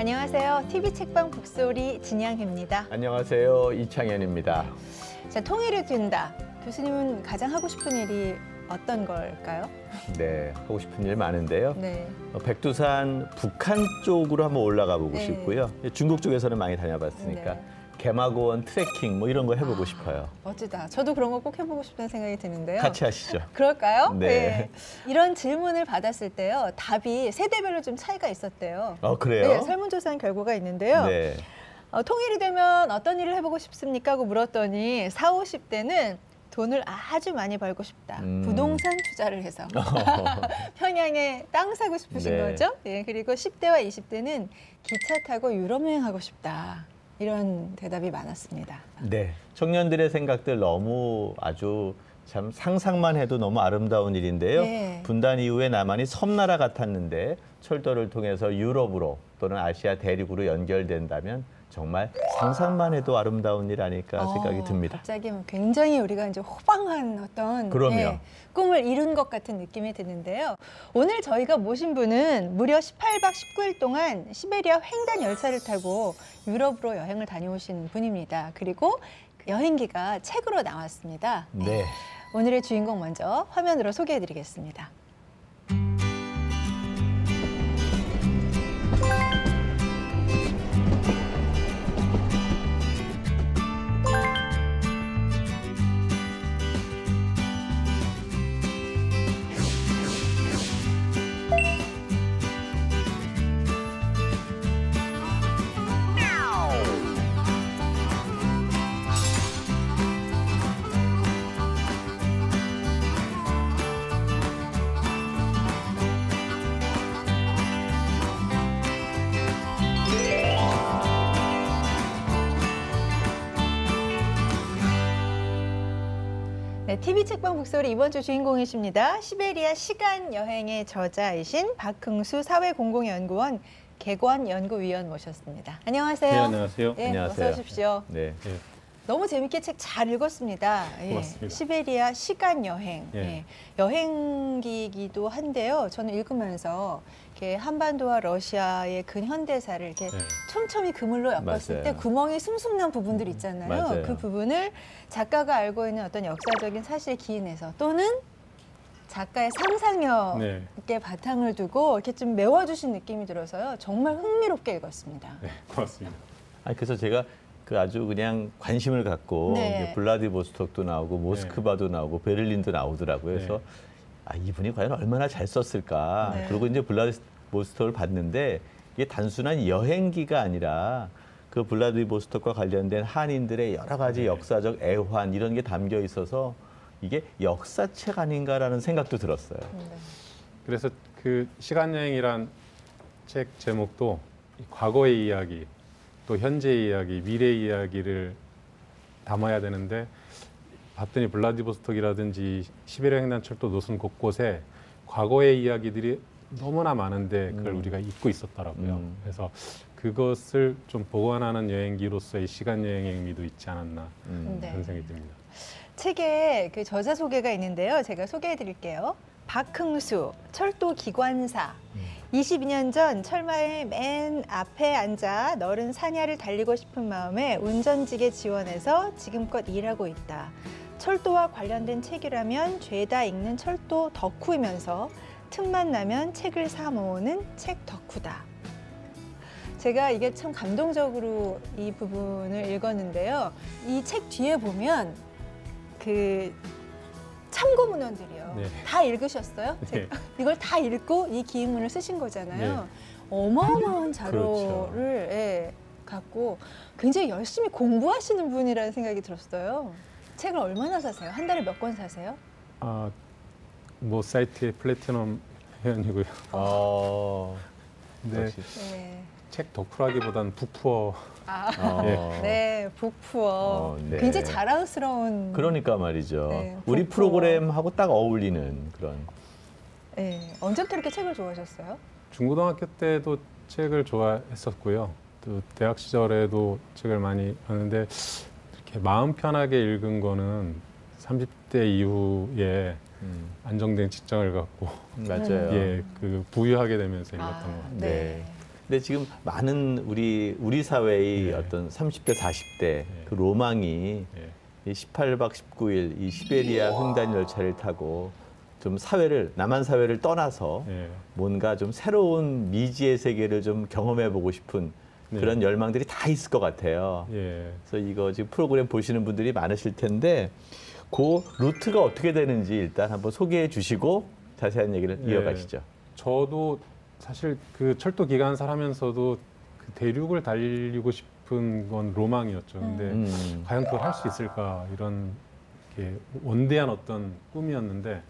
안녕하세요. TV 책방 북소리 진양입니다. 안녕하세요. 이창현입니다. 자, 통일을 둔다. 교수님은 가장 하고 싶은 일이 어떤 걸까요? 네, 하고 싶은 일 많은데요. 네. 어, 백두산 북한 쪽으로 한번 올라가 보고 네. 싶고요. 중국 쪽에서는 많이 다녀봤으니까 네. 개마고원 트레킹 뭐 이런 거 해보고 아. 싶어요. 멋지다. 저도 그런 거 꼭 해보고 싶다는 생각이 드는데요. 같이 하시죠. 그럴까요? 네. 이런 질문을 받았을 때요. 답이 세대별로 좀 차이가 있었대요. 어 그래요? 네, 설문조사한 결과가 있는데요. 네. 어, 통일이 되면 어떤 일을 해보고 싶습니까? 하고 물었더니 4, 50대는 돈을 아주 많이 벌고 싶다. 음. 부동산 투자를 해서. 평양에 땅 사고 싶으신 네. 거죠? 예, 그리고 10대와 20대는 기차 타고 유럽 여행하고 싶다. 이런 대답이 많았습니다. 네. 청년들의 생각들 너무 아주 참 상상만 해도 너무 아름다운 일인데요. 네. 분단 이후에 남한이 섬나라 같았는데 철도를 통해서 유럽으로 또는 아시아 대륙으로 연결된다면 정말 상상만 해도 아름다운 일 아닐까 생각이 어, 듭니다. 갑자기 굉장히 우리가 이제 호방한 어떤 예. 꿈을 이룬 것 같은 느낌이 드는데요. 오늘 저희가 모신 분은 무려 18박 19일 동안 시베리아 횡단 열차를 타고 유럽으로 여행을 다녀오신 분입니다. 그리고 그 여행기가 책으로 나왔습니다. 네. 오늘의 주인공 먼저 화면으로 소개해드리겠습니다. 북소리 이번 주 주인공이십니다. 시베리아 시간 여행의 저자이신 박흥수 사회공공연구원 개관 연구위원 모셨습니다. 안녕하세요. 네, 안녕하세요. 예, 안녕하세요. 어서 오십시오. 네. 예, 너무 재밌게 책 잘 읽었습니다. 예, 고맙습니다. 시베리아 시간 여행. 예. 예, 여행기이기도 한데요. 저는 읽으면서 이렇게 한반도와 러시아의 근현대사를 이렇게 예. 촘촘히 그물로 엮었을 맞아요. 때 구멍이 숭숭 난 부분들 있잖아요. 맞아요. 그 부분을 작가가 알고 있는 어떤 역사적인 사실에 기인해서 또는 작가의 상상력에 네. 바탕을 두고 이렇게 좀 메워주신 느낌이 들어서요. 정말 흥미롭게 읽었습니다. 네, 고맙습니다. 아 그래서 제가 그 아주 그냥 관심을 갖고 네. 블라디보스톡도 나오고 모스크바도 나오고 베를린도 나오더라고요. 그래서 네. 아 이분이 과연 얼마나 잘 썼을까. 네. 그리고 이제 블라디보스톡을 봤는데 이게 단순한 여행기가 아니라 그 블라디보스톡과 관련된 한인들의 여러 가지 네. 역사적 애환 이런 게 담겨 있어서 이게 역사책 아닌가라는 생각도 들었어요. 네. 그래서 그 시간 여행이란 책 제목도 이 과거의 이야기, 또 현재의 이야기, 미래의 이야기를 담아야 되는데 봤더니 블라디보스톡이라든지 시베리아 횡단철도 노선 곳곳에 과거의 이야기들이 너무나 많은데 그걸 음. 우리가 잊고 있었더라고요. 음. 그래서 그것을 좀 보관하는 여행기로서의 시간 여행의 의미도 있지 않았나 음. 네. 그런 생각이 듭니다. 책에 그 저자 소개가 있는데요. 제가 소개해 드릴게요. 박흥수, 철도 기관사. 22년 전 철마의 맨 앞에 앉아 너른 사냐를 달리고 싶은 마음에 운전직에 지원해서 지금껏 일하고 있다. 철도와 관련된 책이라면 죄다 읽는 철도 덕후이면서 틈만 나면 책을 사 모으는 책 덕후다. 제가 이게 참 감동적으로 이 부분을 읽었는데요. 이 책 뒤에 보면 그 참고 문헌들이요. 네. 다 읽으셨어요? 네. 이걸 다 읽고 이 기인문을 쓰신 거잖아요. 네. 어마어마한 자료를 그렇죠. 예, 갖고 굉장히 열심히 공부하시는 분이라는 생각이 들었어요. 책을 얼마나 사세요? 한 달에 몇 권 사세요? 아, 뭐 사이트의 플래티넘 회원이고요. 어, 네, 역시. 네. 책 덕후라기보다는 북푸어. 아, 어. 네, 북푸어. 어, 네. 굉장히 자랑스러운. 그러니까 말이죠. 네, 우리. 프로그램하고 딱 어울리는 그런. 네. 언제부터 이렇게 책을 좋아하셨어요? 중고등학교 때도 책을 좋아했었고요. 또 대학 시절에도 책을 많이 봤는데 이렇게 마음 편하게 읽은 거는 30대 이후에 음, 안정된 직장을 갖고 맞아요. 예, 그 부유하게 되면서 읽었던 아, 것 같아요. 네. 근데 지금 많은 우리 우리 사회의 네. 어떤 30대 40대 그 로망이 예. 이 18박 19일 이 시베리아 횡단 열차를 타고 좀 사회를 남한 사회를 떠나서 예. 뭔가 좀 새로운 미지의 세계를 좀 경험해 보고 싶은 네. 그런 열망들이 다 있을 것 같아요. 예. 그래서 이거 지금 프로그램 보시는 분들이 많으실 텐데 그 루트가 어떻게 되는지 일단 한번 소개해 주시고 자세한 얘기를 예. 이어가시죠. 저도 사실 그 철도 기관사 하면서도 그 대륙을 달리고 싶은 건 로망이었죠. 근데 음. 과연 그걸 할 수 있을까 이런 이렇게 원대한 어떤 꿈이었는데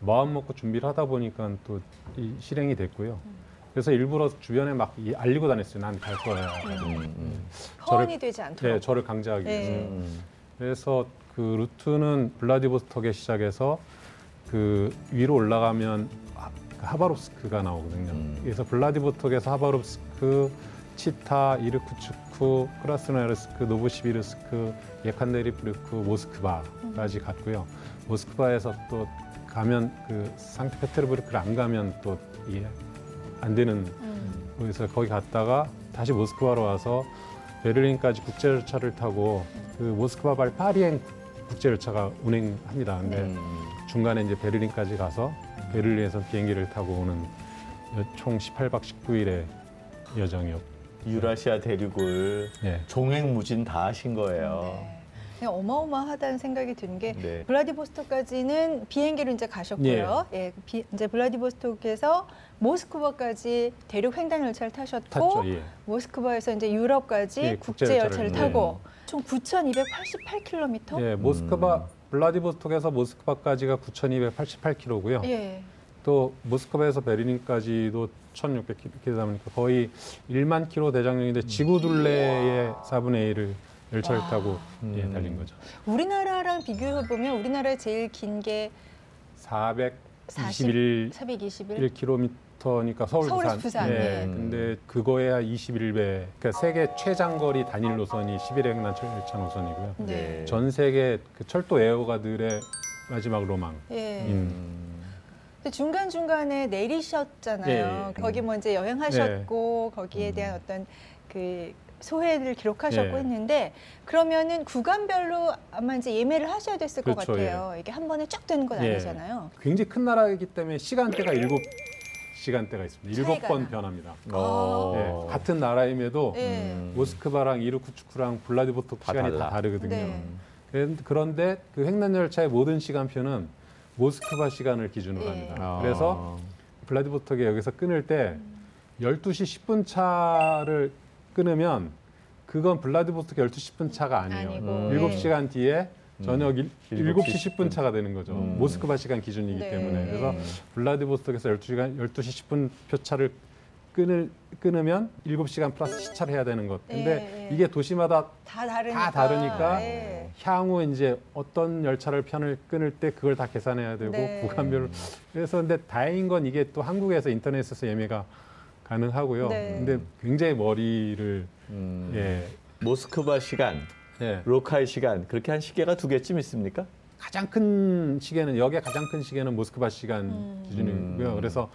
마음 먹고 준비를 하다 보니까 또 이 실행이 됐고요. 그래서 일부러 주변에 막 이- 알리고 다녔어요. 난 갈 거야. 음, 음. 허언이 되지 않도록. 네, 저를 강제하기 네. 위해서. 음. 그래서 그 루트는 블라디보스톡에 시작해서 그 위로 올라가면 하- 그 하바롭스크가 나오거든요. 음. 그래서 블라디보스톡에서 하바롭스크, 치타, 이르쿠츠크, 크라스노야르스크, 노브시비르스크, 예칸데리프르크, 모스크바까지 갔고요. 모스크바에서 또 가면 그 상트페테르부르크를 안 가면 또 이게 안 되는 음. 그래서 거기 갔다가 다시 모스크바로 와서 베를린까지 국제 열차를 타고 그 모스크바 발 파리행 국제 열차가 운행합니다. 근데 음. 중간에 이제 베를린까지 가서 베를린에서 비행기를 타고 오는 여- 총 18박 19일의 여정이었고. 유라시아 대륙을 예. 종횡무진 다 하신 거예요. 네. 그냥 어마어마하다는 생각이 드는 게 네. 블라디보스톡까지는 비행기로 이제 가셨고요. 예, 비- 이제 블라디보스톡에서 모스크바까지 대륙 횡단 열차를 타셨고 탔죠. 예. 모스크바에서 이제 유럽까지 예, 국제 열차를 열차를, 타고 총 9,288km. 예, 모스크바 음. 블라디보스톡에서 모스크바까지가 9,288km고요. 예. 또 모스크바에서 베를린까지도 1,600km다 보니까 거의 1만 킬로 대장령인데 지구 둘레의 4분의 1을 열차를 와. 타고 예, 음. 달린 거죠. 우리나라랑 비교해 보면 우리나라 제일 긴 게 421 421. 1km니까 서울 서울에서 부산. 부산, 예. 예. 근데 그거에 한 21배. 그러니까 세계 최장거리 단일 노선이 11회 횡단 열차 노선이고요. 네. 전 세계 그 철도 애호가들의 마지막 로망. 예. 음. 근데 중간 중간에 내리셨잖아요. 예, 예. 거기 뭐 이제 여행하셨고 거기에 음. 대한 어떤 그 소회를 기록하셨고 예. 했는데 그러면은 구간별로 아마 이제 예매를 하셔야 됐을 것 그렇죠, 같아요. 이게 한 번에 쫙 되는 건 예. 아니잖아요. 굉장히 큰 나라이기 때문에 시간대가 일곱 시간대가 있습니다. 일곱 차이가 번 나. 변합니다. 어. 예, 같은 나라임에도 예. 음. 모스크바랑 이르쿠츠크랑 블라디보스톡 다 시간이 달라. 다 다르거든요. 네. 그런- 그런데 그 횡단 열차의 모든 시간표는 모스크바 시간을 기준으로 예. 합니다. 아. 그래서 블라디보스톡에 여기서 끊을 때 12시 10분 차를 끊으면 그건 블라디보스톡 12시 10분 차가 아니에요. 아니고. 음. 네. 7시간 뒤에 저녁 일 음. 7시 7시 10분 차가 되는 거죠. 음. 모스크바 시간 기준이기 네. 때문에. 그래서 음. 블라디보스톡에서 12시간 12시 10분 표차를 끊을 끊으면 7시간 플러스 시차를 해야 되는 것. 근데 예, 예. 이게 도시마다 다 다르니까. 다 다르니까 예. 향후 이제 어떤 열차를 편을 끊을 때 그걸 다 계산해야 되고 네. 구간별로 그래서 근데 다행인 건 이게 또 한국에서 인터넷에서 예매가 가능하고요. 네. 근데 굉장히 머리를 음. 예. 모스크바 시간, 예. 로카이 시간 그렇게 한 시계가 두 개쯤 있습니까? 가장 큰 시계는 역의 가장 큰 시계는 모스크바 시간 음. 기준이고요. 음. 그래서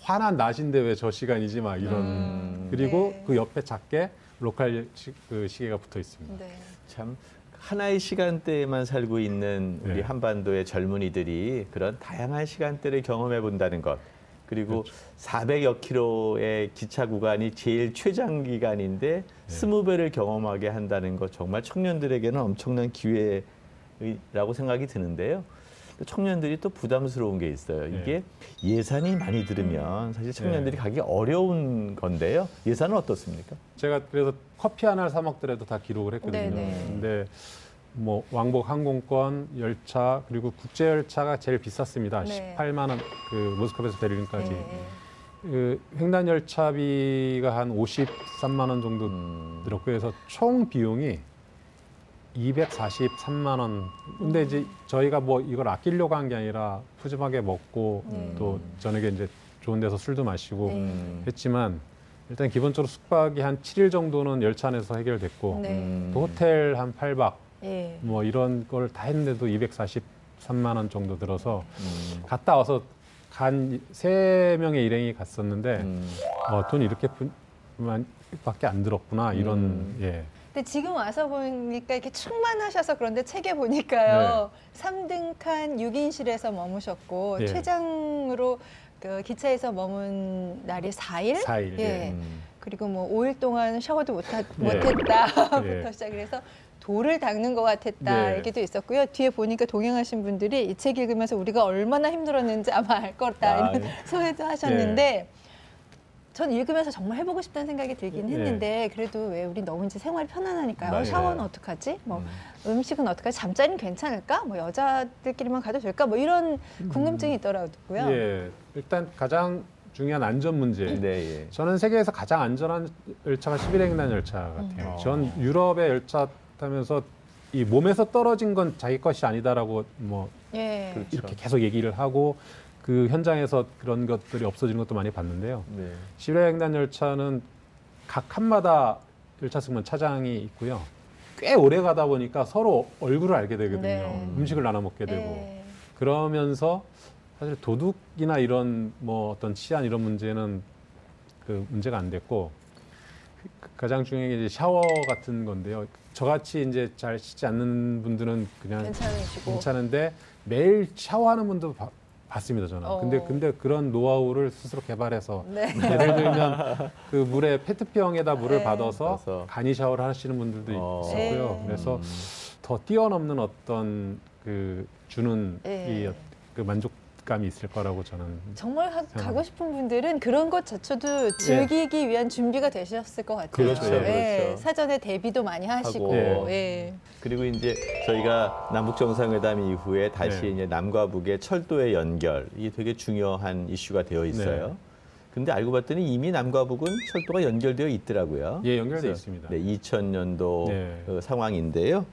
화난 낮인데 왜 저 시간이지 막 이런 음. 그리고 네. 그 옆에 작게 로컬 시, 그 시계가 붙어 있습니다. 네. 참 하나의 시간대에만 살고 있는 우리 네. 한반도의 젊은이들이 그런 다양한 시간대를 경험해 본다는 것. 그리고 그렇죠. 400여 킬로의 기차 구간이 제일 최장 기간인데 네. 스무 배를 경험하게 한다는 것 정말 청년들에게는 엄청난 기회라고 생각이 드는데요. 또 청년들이 또 부담스러운 게 있어요. 네. 이게 예 산이 많이 들으면 사실 청년들이 가기 어려운 건데요. 예산은 어떻습니까? 제가 그래서 커피 하나를 사 먹더라도 다 기록을 했거든요. 네네. 근데 뭐 왕복 항공권, 열차 그리고 국제 열차가 제일 비쌌습니다. 네. 18만 원. 그 모스크바에서 베를린까지. 네. 그 횡단 열차비가 한 53만 원 정도 음. 들었고 그래서 총 비용이 243만 원. 근데 이제 저희가 뭐 이걸 아끼려고 한 게 아니라 푸짐하게 먹고 네. 또 저녁에 이제 좋은 데서 술도 마시고 네. 음. 했지만 일단 기본적으로 숙박이 한 7일 정도는 열차 안에서 해결됐고 네. 음. 또 호텔 한 8박 예. 뭐 이런 걸 다 했는데도 243만 원 정도 들어서 음. 갔다 와서 간 세 명의 일행이 갔었는데 음. 어, 돈 이렇게 분- 밖에 안 들었구나 이런 음. 예. 근데 지금 와서 보니까 이렇게 충만하셔서 그런데 책에 보니까요. 네. 삼 3등칸 6인실에서 머무셨고 예. 최장으로 그 기차에서 머문 날이 4일? 사일, 예. 예. 음. 그리고 뭐 5일 동안 샤워도 못 하, 예. 못했다부터 예. 시작해서 돌을 닦는 것 같았다 예. 얘기도 있었고요. 뒤에 보니까 동행하신 분들이 이 책 읽으면서 우리가 얼마나 힘들었는지 아마 알 거다 아, 이런 소회도 하셨는데 전 읽으면서 정말 해보고 싶다는 생각이 들긴 예. 했는데 그래도 왜 우리 너무 이제 생활이 편안하니까요. 맞아요. 샤워는 어떡하지? 뭐 음. 음식은 어떡하지? 잠자리는 괜찮을까? 뭐 여자들끼리만 가도 될까? 뭐 이런 궁금증이 있더라고요. 예. 일단 가장 중요한 안전 문제. 네, 예. 저는 세계에서 가장 안전한 열차가 11횡단 열차 같아요. 음. 전 유럽의 열차 타면서 이 몸에서 떨어진 건 자기 것이 아니다라고 뭐 예. 그렇죠. 이렇게 계속 얘기를 하고 그 현장에서 그런 것들이 없어지는 것도 많이 봤는데요. 네. 11횡단 열차는 각 칸마다 열차 승무원 차장이 있고요. 꽤 오래 가다 보니까 서로 얼굴을 알게 되거든요. 네. 음식을 나눠 먹게 되고. 예. 그러면서 사실 도둑이나 이런 뭐 어떤 치안 이런 문제는 그 문제가 안 됐고 그 가장 중요한 게 이제 샤워 같은 건데요. 저같이 이제 잘 씻지 않는 분들은 그냥 괜찮으시고. 괜찮은데 매일 샤워하는 분도 봐- 봤습니다 저는. 어. 근데 근데 그런 노하우를 스스로 개발해서 네. 예를 들면 그 물에 페트병에다 물을 네. 받아서. 간이 샤워를 하시는 분들도 어. 있었고요. 네. 그래서 음. 더 뛰어넘는 어떤 그 주는 예. 이그 만족 감이 있을 거라고 저는 정말 하- 생각합니다. 가고 싶은 분들은 그런 것 자체도 즐기기 위한 준비가 되셨을 것 같아요. 그렇죠, 예, 그렇죠. 사전에 대비도 많이 하시고. 하고. 예. 그리고 이제 저희가 남북 정상회담 이후에 다시 네. 이제 남과 북의 철도의 연결 이 되게 중요한 이슈가 되어 있어요. 네. 근데 알고 봤더니 이미 남과 북은 철도가 연결되어 있더라고요. 예 그래서 있습니다. 네, 2000년도 네. 그 상황인데요.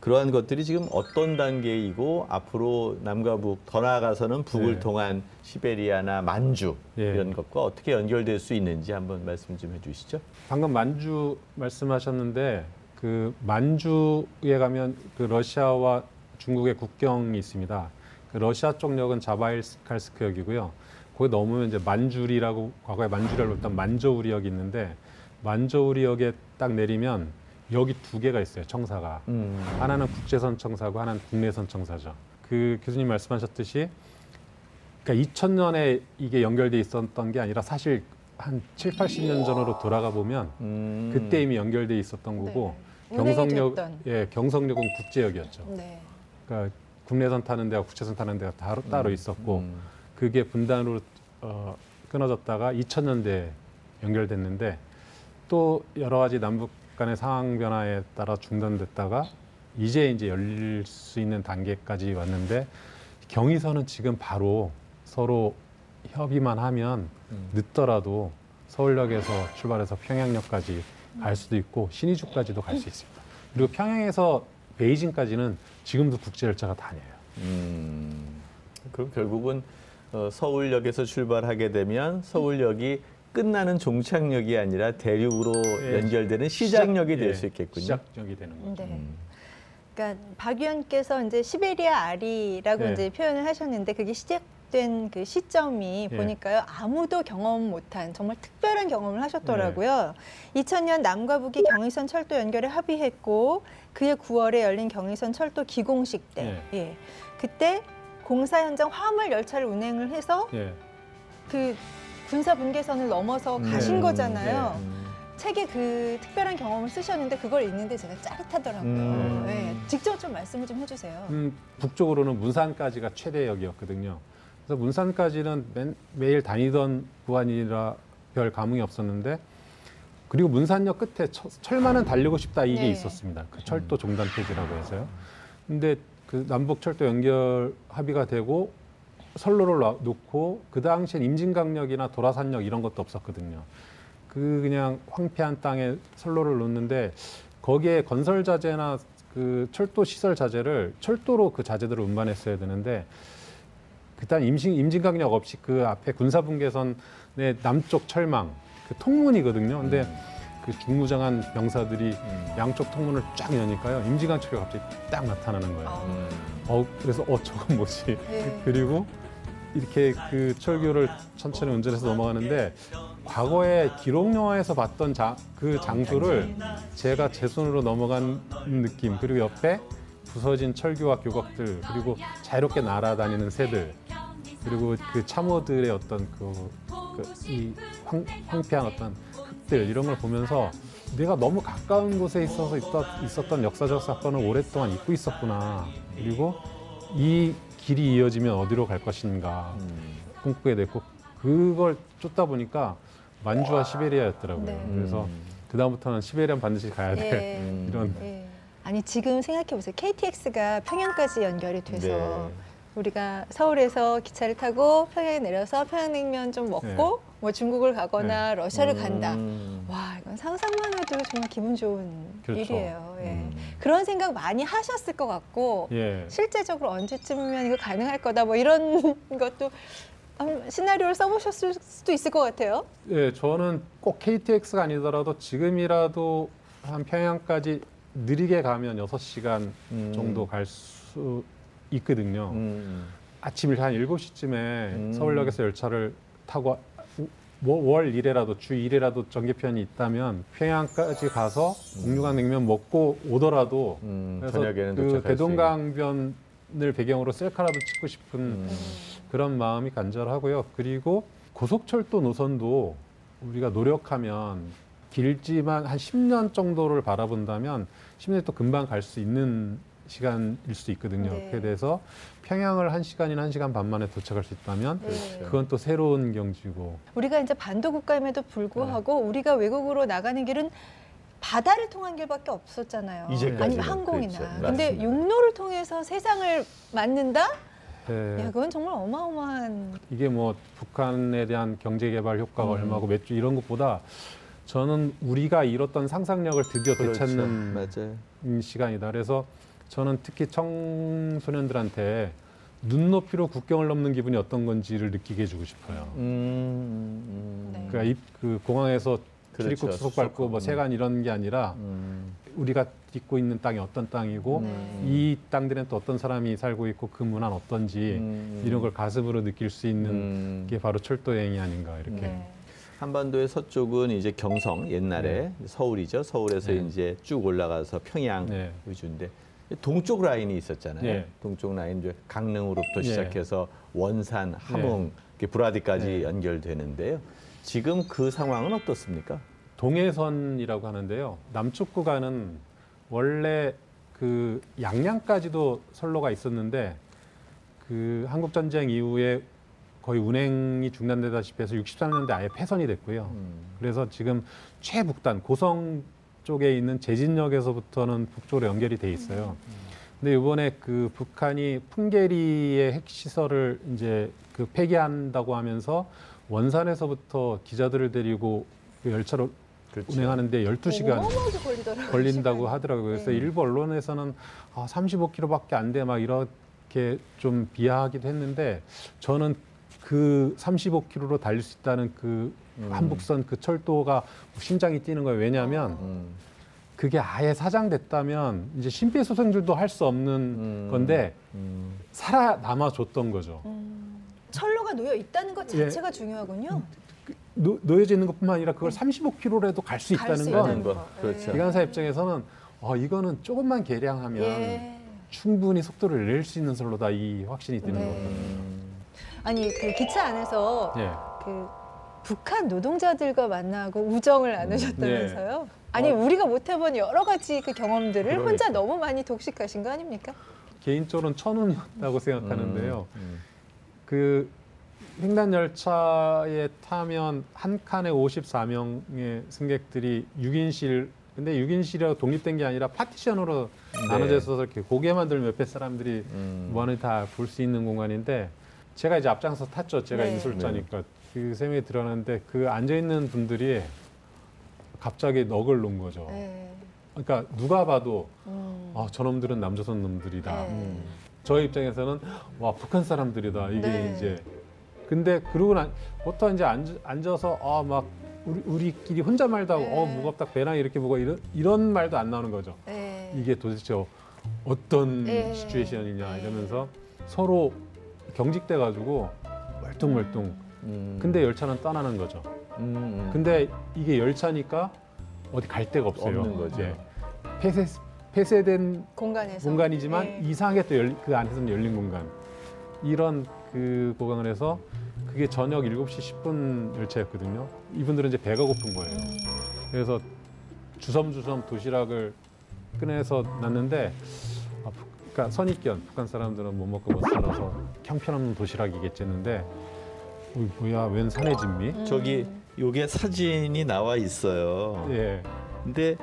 그러한 것들이 지금 어떤 단계이고 앞으로 남과 북 더 나아가서는 북을 네. 통한 시베리아나 만주 예. 이런 것과 어떻게 연결될 수 있는지 한번 말씀 좀 해주시죠. 방금 만주 말씀하셨는데 그 만주에 가면 그 러시아와 중국의 국경이 있습니다. 그 러시아 쪽 역은 자바일스칼스크역이고요. 거기 넘으면 이제 만주리라고 과거에 만주리라고 했던 만저우리역이 있는데 만저우리역에 딱 내리면 여기 두 개가 있어요. 청사가. 음. 하나는 국제선 청사고 하나는 국내선 청사죠. 그 교수님 말씀하셨듯이 그러니까 2000년에 이게 연결돼 있었던 게 아니라 사실 한 7, 80년 전으로 돌아가 보면 음. 그때 이미 연결돼 있었던 거고 네. 경성역. 예, 경성역은 국제역이었죠. 네. 그러니까 국내선 타는 데와 국제선 타는 데가 따로, 따로 음. 있었고 음. 그게 분단으로 어, 끊어졌다가 2000년대에 연결됐는데 또 여러 가지 남북 간의 상황 변화에 따라 중단됐다가 이제 이제 열릴 수 있는 단계까지 왔는데 경의선은 지금 바로 서로 협의만 하면 음. 늦더라도 서울역에서 출발해서 평양역까지 갈 수도 있고 신의주까지도 갈 수 있습니다. 그리고 평양에서 베이징까지는 지금도 국제 열차가 다녀요. 음, 그럼 결국은 어, 서울역에서 출발하게 되면 서울역이 끝나는 종착역이 아니라 대륙으로 예, 연결되는 시작역이 시작- 될 예, 수 있겠군요. 시작역이 되는 거죠. 네. 음. 그러니까 박 의원께서 이제 시베리아 아리라고 네. 이제 표현을 하셨는데 그게 시작 된 그 시점이 예. 보니까요 아무도 경험 못한 정말 특별한 경험을 하셨더라고요. 네. 2000년 남과 북이 경의선 철도 연결에 합의했고 그해 9월에 열린 경의선 철도 기공식 때, 네. 예. 그때 공사 현장 화물 열차를 운행을 해서 예. 그 군사 분계선을 넘어서 음. 가신 네. 거잖아요. 음. 책에 그 특별한 경험을 쓰셨는데 그걸 읽는데 제가 짜릿하더라고요. 음. 네, 직접 좀 말씀을 좀 해주세요. 음, 북쪽으로는 문산까지가 최대역이었거든요. 그래서 문산까지는 맨- 매일 다니던 구간이라 별 감흥이 없었는데 그리고 문산역 끝에 철, 철만은 달리고 싶다 이게 네. 있었습니다. 그 철도 종단 폐지라고 해서요. 근데 그 남북 철도 연결 합의가 되고 선로를 놔- 놓고 그 당시엔 임진강역이나 도라산역 이런 것도 없었거든요. 그 그냥 황폐한 땅에 선로를 놓는데 거기에 건설 자재나 그 철도 시설 자재를 철도로 그 자재들을 운반했어야 되는데 그단 임신 임진강역 없이 그 앞에 군사분계선의 남쪽 철망 그 통문이거든요. 근데 그 중무장한 병사들이 음. 양쪽 통문을 쫙 여니까요. 임진강 철이 갑자기 딱 나타나는 거예요. 아, 음. 어 그래서 어 저건 뭐지? 네. 그리고 이렇게 그 철교를 천천히 운전해서 넘어가는데 과거에 기록 영화에서 봤던 자, 그 장소를 제가 제 손으로 넘어간 느낌 그리고 옆에 부서진 철교와 교각들 그리고 자유롭게 날아다니는 새들 그리고 그 참호들의 어떤 그이 황폐한 어떤 흙들 이런 걸 보면서 내가 너무 가까운 곳에 있어서 있다, 있었던 역사적 사건을 오랫동안 잊고 있었구나. 그리고 이 길이 이어지면 어디로 갈 것인가 음. 꿈꾸게 됐고 그걸 쫓다 보니까 만주와 시베리아였더라고요. 네. 그래서 음. 그 다음부터는 시베리아는 반드시 가야 돼. 예. 음. 이런 예. 아니 지금 생각해 보세요. KTX가 평양까지 연결이 돼서 네. 우리가 서울에서 기차를 타고 평양에 내려서 평양냉면 좀 먹고 네. 뭐 중국을 가거나 러시아를 음. 간다. 와 이건 상상만 해도 정말 기분 좋은 그렇죠. 일이에요. 예. 음. 그런 생각 많이 하셨을 것 같고 예. 실제적으로 언제쯤이면 이거 가능할 거다 뭐 이런 것도 음, 시나리오를 써보셨을 수도 있을 것 같아요. 예, 저는 꼭 KTX가 아니더라도 지금이라도 한 평양까지 느리게 가면 6시간 음. 정도 갈 수 있거든요. 음. 아침 한 7시쯤에 음. 서울역에서 열차를 타고 뭐, 월 1회라도 주 1회라도 전개편이 있다면 평양까지 가서 공유강 냉면 먹고 오더라도 음. 그래서 저녁에는 그 대동강변을 배경으로 셀카라도 찍고 싶은. 음. 그런 마음이 간절하고요. 그리고 고속철도 노선도 우리가 노력하면 길지만 한 10년 정도를 바라본다면 10년이 또 금방 갈 수 있는 시간일 수 있거든요. 네. 그렇게 돼서 평양을 한 시간이나 한 시간 반 만에 도착할 수 있다면 네. 그건 또 새로운 경지고 우리가 이제 반도 국가임에도 불구하고 우리가 외국으로 나가는 길은 바다를 통한 길밖에 없었잖아요. 이제까지는 아니면 항공이나. 그렇죠. 근데 맞습니다. 육로를 통해서 세상을 만든다? 네. 야, 그건 정말 어마어마한. 이게 뭐 북한에 대한 경제 개발 효과가 음. 얼마고 몇 주 이런 것보다 저는 우리가 잃었던 상상력을 드디어 그렇죠. 되찾는 맞아요. 음, 시간이다. 그래서 저는 특히 청소년들한테 눈높이로 국경을 넘는 기분이 어떤 건지를 느끼게 해주고 싶어요. 음, 음, 네. 그러니까 입, 그 공항에서 그렇죠. 출입국 수속 밟고 뭐. 세관 이런 게 아니라 음. 우리가 딛고 있는 땅이 어떤 땅이고 네. 이 땅들은 또 어떤 사람이 살고 있고 그 문화는 어떤지 음. 이런 걸 가슴으로 느낄 수 있는 음. 게 바로 철도 여행이 아닌가 이렇게. 네. 한반도의 서쪽은 이제 경성 옛날에 서울이죠. 서울에서 네. 이제 쭉 올라가서 평양 네. 위주인데 동쪽 라인이 있었잖아요. 네. 동쪽 라인 이제 강릉으로부터 네. 시작해서 원산, 함흥, 이렇게 브라디까지 네. 연결되는데요. 지금 그 상황은 어떻습니까? 동해선이라고 하는데요. 남쪽 구간은 원래 그 양양까지도 선로가 있었는데 그 한국 전쟁 이후에 거의 운행이 중단되다시피 해서 63년대 아예 폐선이 됐고요. 음. 그래서 지금 최북단 고성 쪽에 있는 제진역에서부터는 북쪽으로 연결이 돼 있어요. 근데 이번에 그 북한이 풍계리의 핵 시설을 이제 그 폐기한다고 하면서 원산에서부터 기자들을 데리고 그 열차로 그렇죠. 운행하는데 12시간 어마어마하게 걸리더라고요. 걸린다고 시간이. 하더라고요. 그래서 네. 일부 언론에서는 아, 35km밖에 안 돼 막 이렇게 좀 비하하기도 했는데 저는 그 35km로 달릴 수 있다는 그 음. 한북선 그 철도가 심장이 뛰는 거예요. 왜냐하면 음. 그게 아예 사장됐다면 이제 심폐소생술도 할 수 없는 음. 건데 음. 살아남아 줬던 거죠. 음, 철로가 놓여 있다는 것 예. 자체가 중요하군요. 놓, 놓여져 있는 것뿐만 아니라 그걸 35km라도 갈수갈수 있다는 건 있다는. 그렇죠. 예. 기관사 입장에서는 어, 이거는 조금만 개량하면 예. 충분히 속도를 낼 수 있는 선로다 이 확신이 드는 네. 음. 아니 그 기차 안에서 예. 그 북한 노동자들과 만나고 우정을 나누셨다면서요? 아니 어. 우리가 못 해본 여러 가지 그 경험들을 그러니까. 혼자 너무 많이 독식하신 거 아닙니까? 개인적으로는 천운이었다고 생각하는데요. 음. 그 횡단 열차에 타면 한 칸에 54명의 승객들이 6인실 근데 6인실이라고 독립된 게 아니라 파티션으로 네. 나눠져 있어서 이렇게 고개만 들면 옆에 사람들이 음. 무한히 다볼 수 있는 공간인데 제가 이제 앞장서 탔죠. 제가 네. 인솔자니까 그 셈이 들어갔는데 그 앉아 있는 분들이 갑자기 넋을 놓은 거죠. 네. 그러니까 누가 봐도 음. 아, 저놈들은 남조선 놈들이다. 네. 음. 저의 입장에서는 와 북한 사람들이다 이게 네. 이제 근데 그러고 난 보통 이제 앉, 앉아서 아막 우리 우리 끼리 혼자 말도 하고 네. 어 무겁다 배낭 이렇게 보고 이런 이런 말도 안 나오는 거죠 네. 이게 도대체 어떤 네. 시츄에이션이냐 네. 이러면서 서로 경직돼 가지고 멀뚱멀뚱 음. 근데 열차는 떠나는 거죠. 음, 음. 근데 이게 열차니까 어디 갈 데가 없어요. 없는 거죠. 예. 폐쇄 폐쇄된 공간에서 공간이지만 예. 이상하게 또 그 안에서는 열린 공간. 이런 그 고강을 해서 그게 저녁 7시 10분 열차였거든요. 이분들은 이제 배가 고픈 거예요. 음. 그래서 주섬주섬 도시락을 꺼내서 놨는데 아, 북- 그러니까 선입견 북한 사람들은 못 먹고 못 살아서 형편없는 도시락이겠지 했는데 어, 뭐야 웬 산의 진미? 음. 저기 요게 사진이 나와 있어요. 예, 근데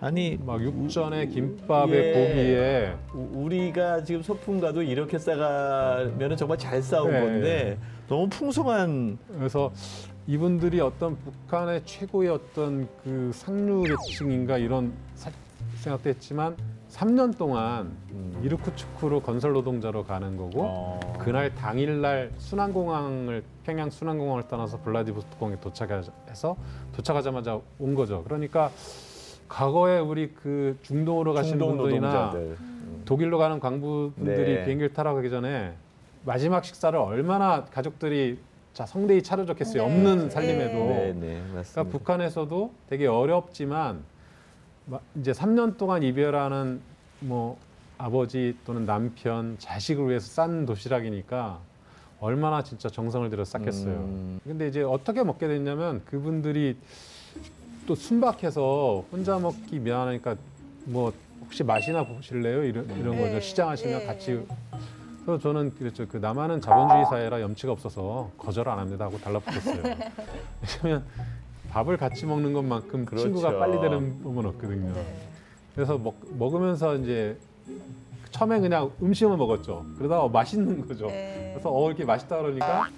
아니 막 육전에 김밥에 예. 고기에 우- 우리가 지금 소풍가도 이렇게 싸가면 정말 잘 싸운 네. 건데 너무 풍성한 그래서 이분들이 어떤 북한의 최고의 어떤 그 상류 계층인가 이런 사- 생각도 했지만 3년 동안 음. 이르쿠츠크로 건설 노동자로 가는 거고 어. 그날 당일날 순환공항을 평양 순환공항을 떠나서 블라디보스토크공에 도착해서 도착하자마자 온 거죠. 그러니까 과거에 우리 그 중동으로 가시는 중동 분들이나 노동자들. 음. 독일로 가는 광부분들이 네. 비행기를 타러 가기 전에 마지막 식사를 얼마나 가족들이 자 성대히 차려줬겠어요. 네. 없는 살림에도. 네, 네, 맞습니다. 그러니까 북한에서도 되게 어렵지만 마- 이제 3년 동안 이별하는 뭐 아버지 또는 남편, 자식을 위해서 싼 도시락이니까 얼마나 진짜 정성을 들여 쌌겠어요. 음. 근데 이제 어떻게 먹게 됐냐면 그분들이 또 순박해서 혼자 먹기 미안하니까 뭐 혹시 맛이나 보실래요? 이런, 이런 네. 거죠. 시장하시면 예. 같이. 그래서 저는 그랬죠. 그 남한은 자본주의 사회라 염치가 없어서 거절 안 합니다 하고 달라붙었어요. 왜냐면 밥을 같이 먹는 것만큼 그렇죠. 친구가 빨리 되는 법은 없거든요. 네. 그래서 먹, 먹으면서 이제 처음에 그냥 음식만 먹었죠. 그러다가 맛있는 거죠. 네. 그래서 어 이렇게 맛있다 그러니까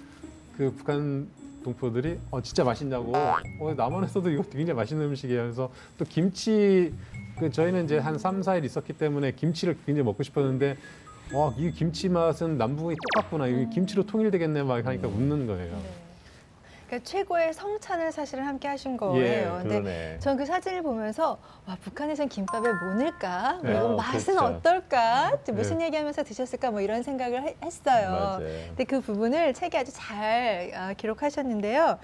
그 북한 동포들이 어 진짜 맛있냐고 어 남한에서도 이거 굉장히 맛있는 음식이에요. 그래서 또 김치 그 저희는 이제 한 3, 4일 있었기 때문에 김치를 굉장히 먹고 싶었는데 와, 이 김치 맛은 남북이 똑같구나. 이거 김치로 통일되겠네 막 하니까 웃는 거예요. 네. 그러니까 최고의 성찬을 사실은 함께 하신 거예요. 근데 예, 그러네. 전그 사진을 보면서 와 북한에선 김밥에 뭐 넣을까? 네. 그리고 어, 맛은 그렇죠. 어떨까? 또 무슨 네. 얘기하면서 드셨을까? 뭐 이런 생각을 해- 했어요. 맞아요. 근데 그 부분을 책에 아주 잘 아, 기록하셨는데요.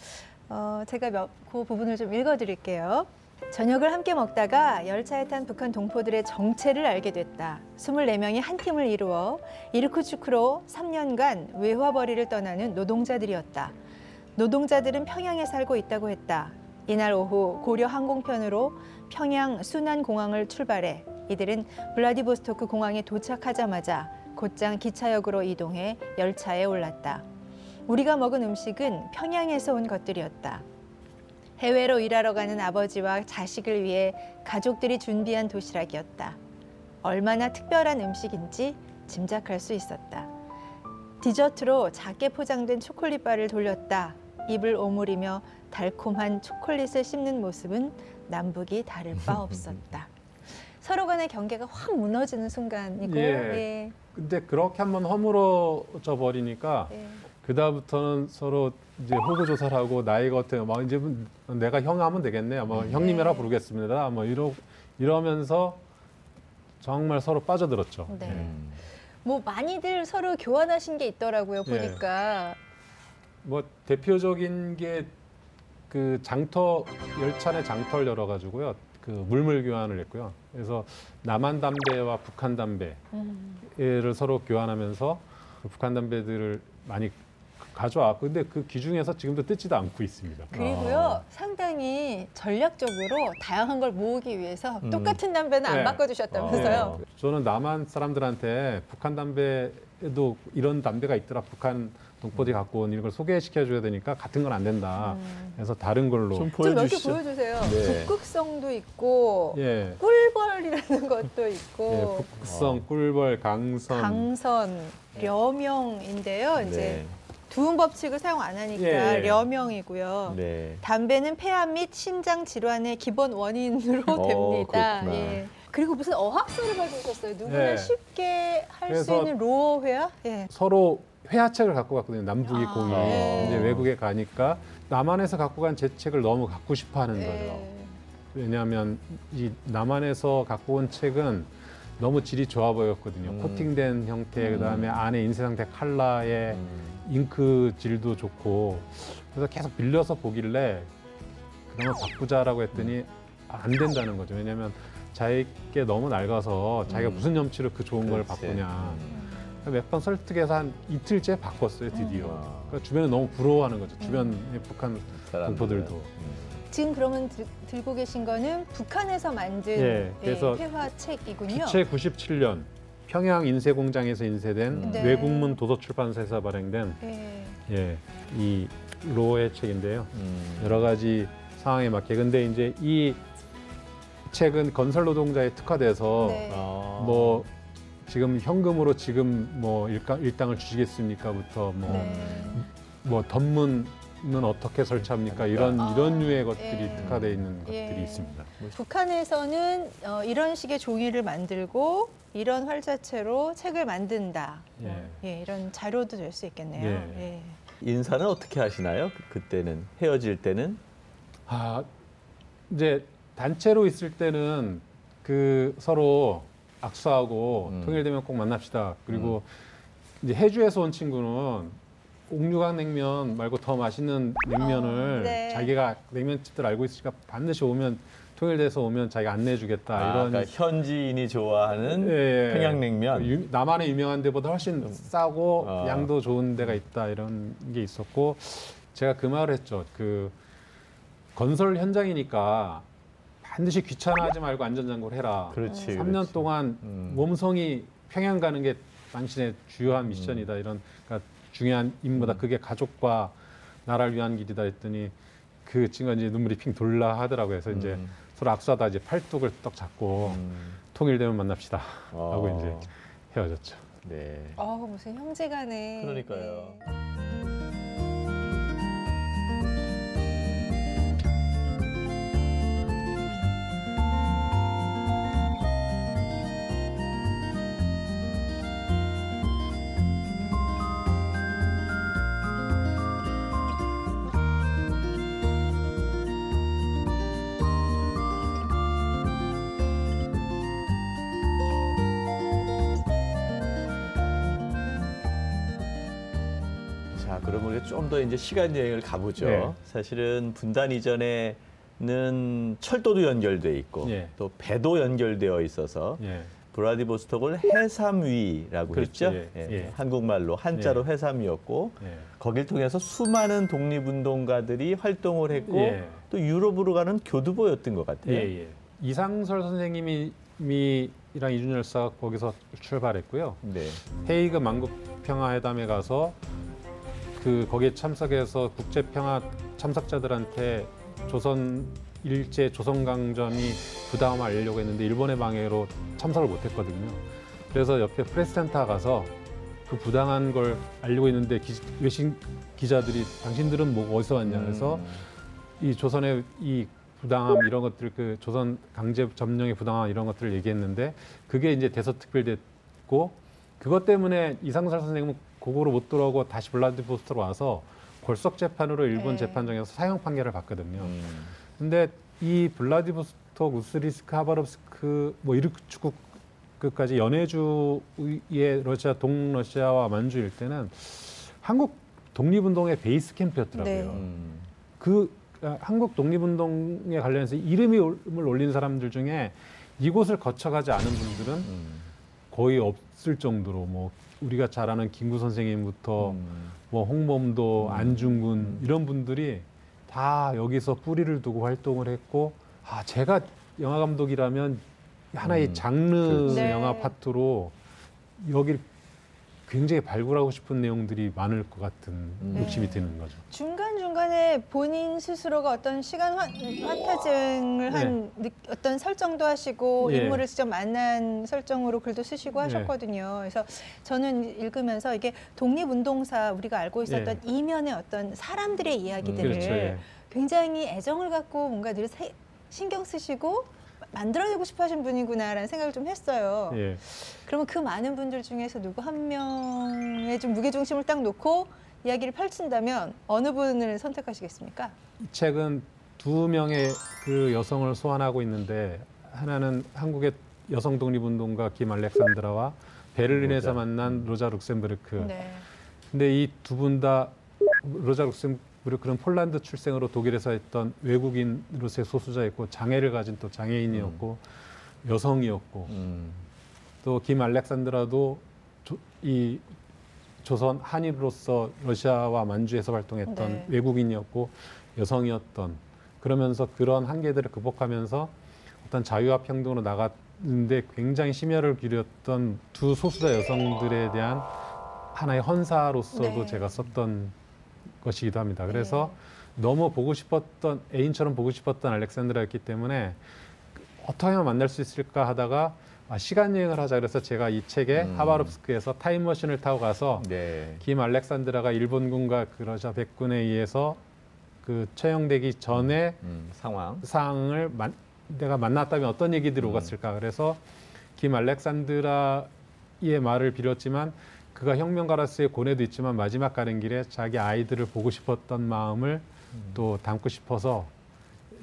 어, 제가 몇, 그 부분을 좀 읽어드릴게요. 저녁을 함께 먹다가 열차에 탄 북한 동포들의 정체를 알게 됐다. 24명이 한 팀을 이루어 이르쿠츠크로 3년간 외화벌이를 떠나는 노동자들이었다. 노동자들은 평양에 살고 있다고 했다. 이날 오후 고려 항공편으로 평양 순환공항을 출발해 이들은 블라디보스토크 공항에 도착하자마자 곧장 기차역으로 이동해 열차에 올랐다. 우리가 먹은 음식은 평양에서 온 것들이었다. 해외로 일하러 가는 아버지와 자식을 위해 가족들이 준비한 도시락이었다. 얼마나 특별한 음식인지 짐작할 수 있었다. 디저트로 작게 포장된 초콜릿바를 돌렸다. 입을 오므리며 달콤한 초콜릿을 씹는 모습은 남북이 다를 바 없었다. 서로 간의 경계가 확 무너지는 순간이고, 예. 예, 근데 그렇게 한번 허물어져 버리니까 예. 그 다음부터는 서로 이제 호구 조사를 하고 나이가 어때요? 막 이제 내가 형 하면 되겠네. 뭐 형님이라 부르겠습니다. 뭐 이러 이러면서 정말 서로 빠져들었죠. 네. 음. 뭐 많이들 서로 교환하신 게 있더라고요. 예. 보니까. 뭐 대표적인 게 그 장터 열차 내 장터를 열어 가지고요. 그 물물 교환을 했고요. 그래서 남한 담배와 북한 담배를 음. 서로 교환하면서 그 북한 담배들을 많이 가져와. 근데 그 기중에서 지금도 뜯지도 않고 있습니다. 그리고요, 아. 상당히 전략적으로 다양한 걸 모으기 위해서 음. 똑같은 담배는 안 네. 바꿔주셨다면서요. 어. 저는 남한 사람들한테 북한 담배에도 이런 담배가 있더라. 북한 동포들이 갖고 온 이걸 소개시켜 줘야 되니까 같은 건 안 된다. 음. 그래서 다른 걸로. 좀좀몇 개 보여주시죠. 보여주세요. 네. 북극성도 있고, 예. 꿀벌이라는 것도 예, 있고, 북성, 꿀벌, 강선. 강선, 려명인데요. 이제 네. 두음 법칙을 사용 안 하니까 예. 려명이고요. 네. 담배는 폐암 및 신장 질환의 기본 원인으로 어, 됩니다. 그렇구나. 예. 그리고 무슨 어학서를 가져오셨어요. 누구나 예. 쉽게 할 수 그래서 있는 로어 회화? 예. 서로 회화책을 갖고 갔거든요. 남북이 아, 공이 네. 이제 외국에 가니까 남한에서 갖고 간 제 책을 너무 갖고 싶어 하는 거죠. 예. 왜냐하면 이 남한에서 갖고 온 책은 너무 질이 좋아 보였거든요. 음. 코팅된 형태, 음. 그다음에 안에 인쇄 상태 컬러의 음. 잉크 질도 좋고 그래서 계속 빌려서 보길래 그러면 바꾸자라고 했더니 안 된다는 거죠. 왜냐하면 자기께 너무 낡아서 자기가 음. 무슨 염치로 그 좋은 걸 그렇지. 바꾸냐. 음. 몇번 설득해서 한 이틀째 바꿨어요, 드디어. 음. 그러니까 주변에 너무 부러워하는 거죠. 주변의 북한 사람들은. 동포들도. 음. 지금 그러면 들, 들고 계신 거는 북한에서 만든 예, 그래서 회화책이군요. 기체 97년 평양 인쇄공장에서 인쇄된 음. 네. 외국문 도서출판사에서 발행된 예. 예, 이 로의 책인데요. 음. 여러 가지 상황에 맞게. 근데 이제 이 책은 건설 노동자에 특화돼서 네. 아. 뭐 지금 현금으로 지금 뭐 일가, 일당을 주시겠습니까부터 뭐, 네. 뭐 덧문은 어떻게 설치합니까 이런 아, 이런 류의 것들이 예. 특화되어 있는 것들이 예. 있습니다. 북한에서는 어, 이런 식의 종이를 만들고 이런 활자체로 책을 만든다. 뭐, 예, 이런 자료도 될 수 있겠네요. 예. 예. 인사는 어떻게 하시나요? 그- 그때는 헤어질 때는 아 이제 단체로 있을 때는 그 서로 악수하고 음. 통일되면 꼭 만납시다. 그리고 이제 해주에서 온 친구는 옥류각 냉면 말고 더 맛있는 냉면을 어, 네. 자기가 냉면집들 알고 있으니까 반드시 오면 통일돼서 오면 자기가 안내해주겠다 아, 이런 그러니까 현지인이 좋아하는 예, 예. 평양냉면. 유- 남한의 유명한 데보다 훨씬 싸고 아. 양도 좋은 데가 있다 이런 게 있었고 제가 그 말을 했죠. 그 건설 현장이니까 반드시 귀찮아하지 말고 안전장구를 해라. 그렇지. 3년 그렇지. 동안 음. 몸성이 평양 가는 게 당신의 주요한 미션이다. 이런 그러니까 중요한 임무다. 음. 그게 가족과 나라를 위한 길이다 했더니 그 친구가 이제 눈물이 핑 돌라 하더라고요. 그래서 이제 음. 서로 악수하다 이제 팔뚝을 떡 잡고 음. 통일되면 만납시다 어. 하고 이제 헤어졌죠. 네. 어, 무슨 형제간에. 그러니까요. 예. 이제 시간 여행을 가보죠. 네. 사실은 분단 이전에는 철도도 연결돼 있고 예. 또 배도 연결되어 있어서 예. 브라디보스톡을 해삼위라고 그렇죠. 했죠. 예. 예. 예. 한국말로 한자로 해삼위였고 예. 거길 통해서 수많은 독립운동가들이 활동을 했고 예. 또 유럽으로 가는 교두보였던 것 같아요. 예, 예. 이상설 선생님이 미랑 이준 열 사가 거기서 출발했고요. 네. 헤이그 만국 평화회담에 가서 그 거기에 참석해서 국제 평화 참석자들한테 조선 일제 조선 강점이 부담을 알리려고 했는데 일본의 방해로 참석을 못했거든요. 그래서 옆에 프레스센터 가서 그 부당한 걸 알리고 있는데 기, 외신 기자들이 당신들은 뭐 어디서 왔냐 그래서 음. 이 조선의 이 부당함 이런 것들 그 조선 강제 점령의 부당함 이런 것들을 얘기했는데 그게 이제 대서특별됐고 그것 때문에 이상설 선생님은 고거로 못 돌아오고 다시 블라디보스토로 와서 골석 재판으로 일본 네. 재판정에서 사형 판결을 받거든요. 음. 근데 이 블라디보스토크, 우스리스크, 하바rov스크 뭐 이르크축 끝까지 연해주의 러시아 동러시아와 만주 일대는 한국 독립운동의 베이스 캠프였더라고요. 네. 음. 그 아, 한국 독립운동에 관련해서 이름을 올린 사람들 중에 이곳을 거쳐가지 않은 분들은 음. 거의 없을 정도로 뭐 우리가 잘 아는 김구 선생님부터 음. 뭐 홍범도, 음. 안중근 음. 이런 분들이 다 여기서 뿌리를 두고 활동을 했고 아 제가 영화 감독이라면 하나의 음. 장르 그렇지. 네. 영화 파트로 여기 굉장히 발굴하고 싶은 내용들이 많을 것 같은 음. 욕심이 네. 드는 거죠. 중간 중간에 본인 스스로가 어떤 시간 환, 환타증을 한 느- 어떤 설정도 하시고 네. 예. 인물을 직접 만난 설정으로 글도 쓰시고 예. 하셨거든요. 그래서 저는 읽으면서 이게 독립운동사 우리가 알고 있었던 이면의 어떤 사람들의 이야기들을 그렇죠. 예. 굉장히 애정을 갖고 뭔가 늘 세- 신경 쓰시고 만들어내고 싶어 하신 분이구나라는 생각을 좀 했어요. 예. 그러면 그 많은 분들 중에서 누구 한 명의 좀 무게중심을 딱 놓고 이야기를 펼친다면 어느 분을 선택하시겠습니까? 이 책은 두 명의 그 여성을 소환하고 있는데 하나는 한국의 여성 독립운동가 김 알렉산드라와 베를린에서 로자. 만난 로자 룩셈부르크. 네. 근데 이 두 분 다 로자 룩셈부르크 는 폴란드 출생으로 독일에서 했던 외국인으로서의 소수자였고 장애를 가진 또 장애인이었고 여성이었고 음. 또 김 알렉산드라도 조, 이 조선 한인으로서 러시아와 만주에서 활동했던 네. 외국인이었고 여성이었던 그러면서 그런 한계들을 극복하면서 어떤 자유와 평등으로 나갔는데 굉장히 심혈을 기울였던 두 소수자 여성들에 대한 하나의 헌사로서도 네. 제가 썼던 것이기도 합니다. 그래서 너무 보고 싶었던 애인처럼 보고 싶었던 알렉산드라였기 때문에 어떻게 하면 만날 수 있을까 하다가 아, 시간 여행을 하자 그래서 제가 이 책에 음. 하바롭스크에서 타임머신을 타고 가서 네. 김 알렉산드라가 일본군과 그 러시아 백군에 의해서 그 처형되기 전에 음, 상황. 상을 만, 내가 만났다면 어떤 얘기들이 음. 오갔을까 그래서 김 알렉산드라의 말을 빌었지만 그가 혁명가로서의 고뇌도 있지만 마지막 가는 길에 자기 아이들을 보고 싶었던 마음을 음. 또 담고 싶어서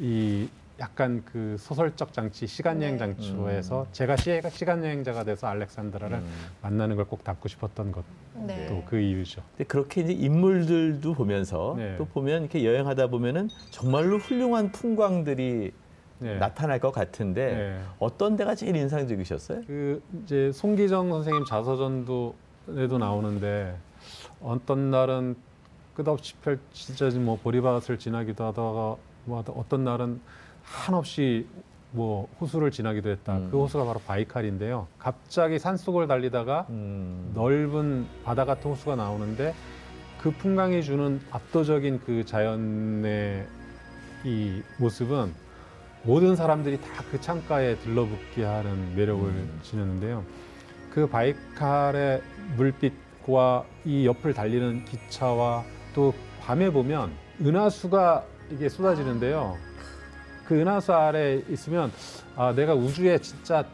이 약간 그 소설적 장치 시간 여행 네. 장치에서 음. 제가 시, 시간 여행자가 돼서 알렉산드라를 음. 만나는 걸 꼭 담고 싶었던 것도 네. 그 이유죠. 근데 그렇게 이제 인물들도 보면서 네. 또 보면 이렇게 여행하다 보면은 정말로 훌륭한 풍광들이 네. 나타날 것 같은데 네. 어떤 데가 제일 인상적이셨어요? 그 이제 송기정 선생님 자서전도 에도 나오는데 어떤 날은 끝없이 펼쳐진 뭐 보리밭을 지나기도 하다가 뭐 어떤 날은 한없이 뭐 호수를 지나기도 했다. 음. 그 호수가 바로 바이칼인데요. 갑자기 산속을 달리다가 음. 넓은 바다 같은 호수가 나오는데 그 풍광이 주는 압도적인 그 자연의 이 모습은 모든 사람들이 다 그 창가에 들러붙게 하는 매력을 음. 지녔는데요. 그 바이칼의 물빛과 이 옆을 달리는 기차와 또 밤에 보면 은하수가 이게 쏟아지는데요. 그 은하수 아래 있으면 아 내가 우주의 진짜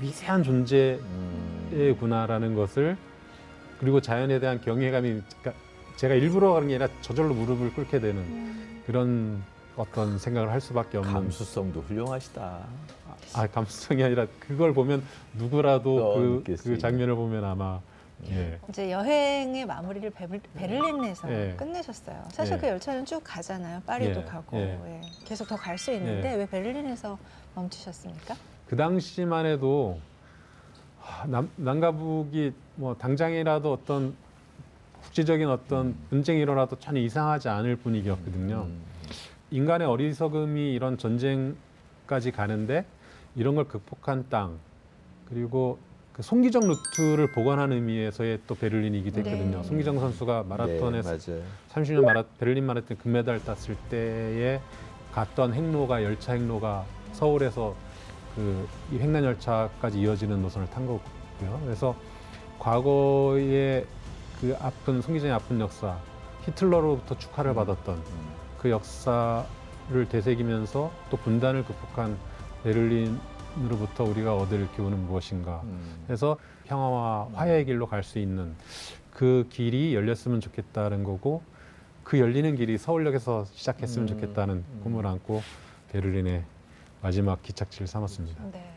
미세한 존재 음. 예구나라는 것을 그리고 자연에 대한 경외감이 그러니까 제가 일부러 그런 게 아니라 저절로 무릎을 꿇게 되는 음. 그런 어떤 생각을 할 수밖에 없는 감수성도 훌륭하시다. 아 감수성이 아니라 그걸 보면 누구라도 어, 그, 그. 장면을 보면 아마 예. 이제 여행의 마무리를 베를, 베를린에서 예. 끝내셨어요. 사실 예. 그 열차는 쭉 가잖아요. 파리도 예. 가고 예. 예. 계속 더 갈 수 있는데 예. 왜 베를린에서 멈추셨습니까? 그 당시만 해도 하, 남, 남과 북이 뭐 당장이라도 어떤 국제적인 어떤 분쟁이 일어나도 전혀 이상하지 않을 분위기였거든요. 음. 인간의 어리석음이 이런 전쟁까지 가는데 이런 걸 극복한 땅 그리고 그 손기정 루트를 복원하는 의미에서의 또 베를린이기도 했거든요. 네. 손기정 선수가 마라톤에서 네, 맞아요. 30년 마라, 베를린 마라톤 금메달 땄을 때에 갔던 행로가 열차 행로가 서울에서 그 이 횡단 열차까지 이어지는 노선을 탄 거고요. 그래서 과거의 그 아픈 송기정의 아픈 역사, 히틀러로부터 축하를 받았던 음. 그 역사를 되새기면서 또 분단을 극복한 베를린으로부터 우리가 얻을 교훈은 무엇인가. 음. 그래서 평화와 화해의 길로 갈 수 있는 그 길이 열렸으면 좋겠다는 거고 그 열리는 길이 서울역에서 시작했으면 음. 좋겠다는 음. 꿈을 안고 베를린의 마지막 기착지를 삼았습니다. 네.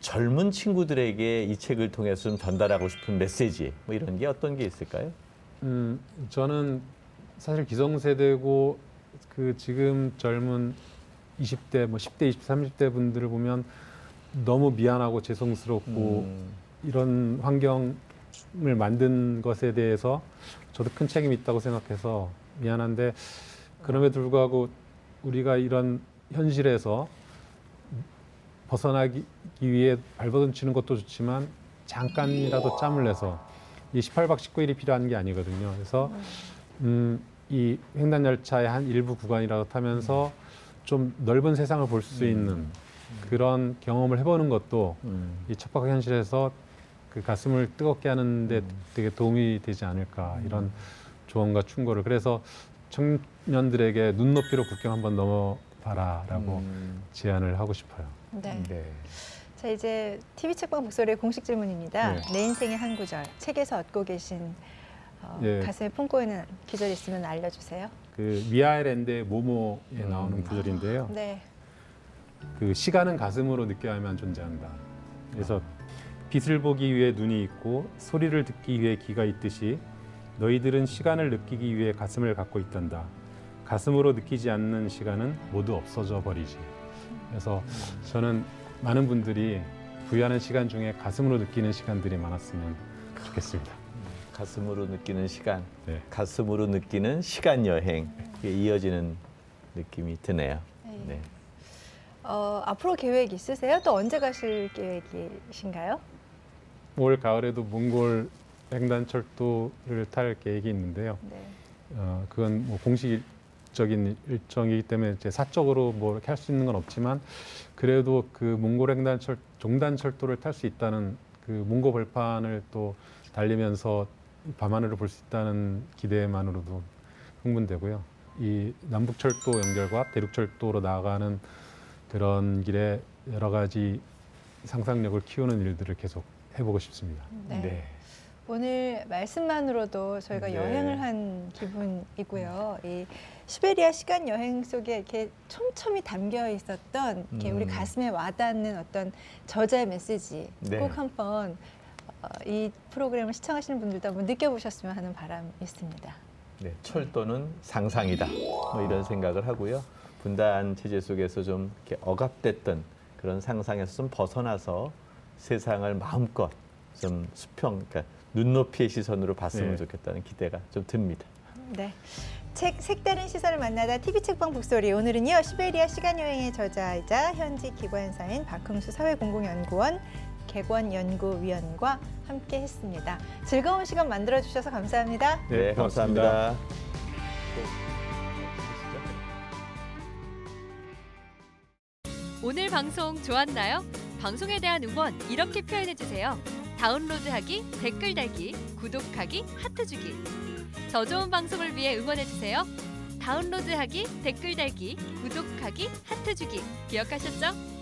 젊은 친구들에게 이 책을 통해서 좀 전달하고 싶은 메시지 뭐 이런 게 어떤 게 있을까요? 음, 저는 사실 기성세대고 그 지금 젊은 20대, 뭐 10대, 20대, 30대 분들을 보면 너무 미안하고 죄송스럽고 음. 이런 환경을 만든 것에 대해서 저도 큰 책임이 있다고 생각해서 미안한데 그럼에도 불구하고 우리가 이런 현실에서 벗어나기 위해 발버둥치는 것도 좋지만 잠깐이라도 짬을 내서 이 18박 19일이 필요한 게 아니거든요. 그래서 음, 이 횡단 열차의 한 일부 구간이라도 타면서 좀 넓은 세상을 볼 수 있는 그런 경험을 해보는 것도 음. 이 척박한 현실에서 그 가슴을 뜨겁게 하는데 음. 되게 도움이 되지 않을까 이런 조언과 충고를 그래서 청년들에게 눈높이로 국경 한번 넘어봐라라고 음. 제안을 하고 싶어요. 네. 네. 자 이제 TV 책방 목소리의 공식 질문입니다. 네. 내 인생의 한 구절 책에서 얻고 계신 어, 예. 가슴에 품고 있는 기절 있으면 알려주세요. 그 미아일랜드의 모모에 나오는 음. 구절인데요. 네. 그 시간은 가슴으로 느껴야만 존재한다. 그래서 빛을 보기 위해 눈이 있고 소리를 듣기 위해 귀가 있듯이 너희들은 시간을 느끼기 위해 가슴을 갖고 있단다. 가슴으로 느끼지 않는 시간은 모두 없어져 버리지. 그래서 저는 많은 분들이 부여하는 시간 중에 가슴으로 느끼는 시간들이 많았으면 좋겠습니다. 가슴으로 느끼는 시간, 네. 가슴으로 느끼는 시간 여행 이어지는 느낌이 드네요. 네. 네. 어, 앞으로 계획 있으세요? 또 언제 가실 계획이신가요? 올 가을에도 몽골 횡단철도를 탈 계획이 있는데요. 네. 어, 그건 뭐 공식적인 일정이기 때문에 제 사적으로 뭐 이렇게 할 수 있는 건 없지만 그래도 그 몽골 횡단철 종단철도를 탈 수 있다는 그 몽고 벌판을 또 달리면서 밤하늘을 볼 수 있다는 기대만으로도 흥분되고요. 이 남북철도 연결과 대륙철도로 나아가는 그런 길에 여러 가지 상상력을 키우는 일들을 계속 해보고 싶습니다. 네. 오늘 말씀만으로도 저희가 네. 여행을 한 기분이고요. 이 시베리아 시간 여행 속에 이렇게 촘촘히 담겨 있었던 이렇게 우리 음. 가슴에 와닿는 어떤 저자의 메시지 네. 꼭 한번 어, 이 프로그램을 시청하시는 분들도 한번 느껴보셨으면 하는 바람이 있습니다. 네, 철도는 상상이다. 뭐 이런 생각을 하고요. 분단 체제 속에서 좀 이렇게 억압됐던 그런 상상에서 좀 벗어나서 세상을 마음껏 좀 수평, 그러니까 눈높이의 시선으로 봤으면 네. 좋겠다는 기대가 좀 듭니다. 네. 책 색다른 시선을 만나다 TV 책방 북소리 오늘은요 시베리아 시간 여행의 저자이자 현지 기관사인 박흥수 사회공공연구원 객원연구위원과 함께 했습니다. 즐거운 시간 만들어 주셔서 감사합니다. 네, 네, 고맙습니다. 감사합니다. 오늘 방송 좋았나요? 방송에 대한 응원 이렇게 표현해 주세요. 다운로드하기, 댓글 달기, 구독하기, 하트 주기. 더 좋은 방송을 위해 응원해 주세요. 다운로드하기, 댓글 달기, 구독하기, 하트 주기. 기억하셨죠?